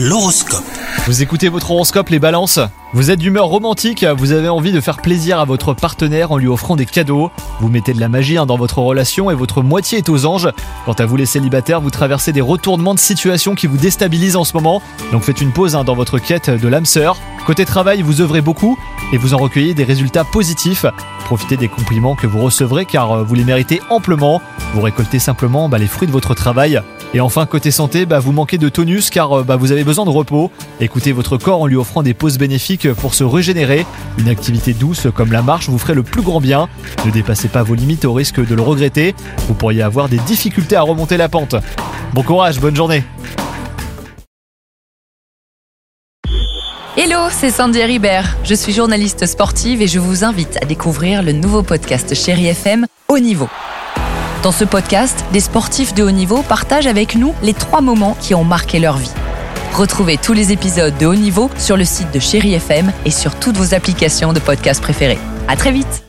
L'horoscope. Vous écoutez votre horoscope les balances Vous êtes d'humeur romantique, vous avez envie de faire plaisir à votre partenaire en lui offrant des cadeaux. Vous mettez de la magie hein, dans votre relation et votre moitié est aux anges. Quant à vous les célibataires, vous traversez des retournements de situation qui vous déstabilisent en ce moment. Donc faites une pause hein, dans votre quête de l'âme sœur. Côté travail, vous œuvrez beaucoup et vous en recueillez des résultats positifs. Profitez des compliments que vous recevrez car euh, vous les méritez amplement. Vous récoltez simplement bah, les fruits de votre travail. Et enfin, côté santé, bah, vous manquez de tonus car euh, bah, vous avez besoin de repos. Écoutez votre corps en lui offrant des pauses bénéfiques pour se régénérer. Une activité douce comme la marche vous ferait le plus grand bien. Ne dépassez pas vos limites au risque de le regretter. Vous pourriez avoir des difficultés à remonter la pente. Bon courage, bonne journée Hello, c'est Sandy Ribert. Je suis journaliste sportive et je vous invite à découvrir le nouveau podcast Chéri FM Haut Niveau. Dans ce podcast, des sportifs de haut niveau partagent avec nous les trois moments qui ont marqué leur vie. Retrouvez tous les épisodes de haut niveau sur le site de Chéri FM et sur toutes vos applications de podcast préférées. À très vite!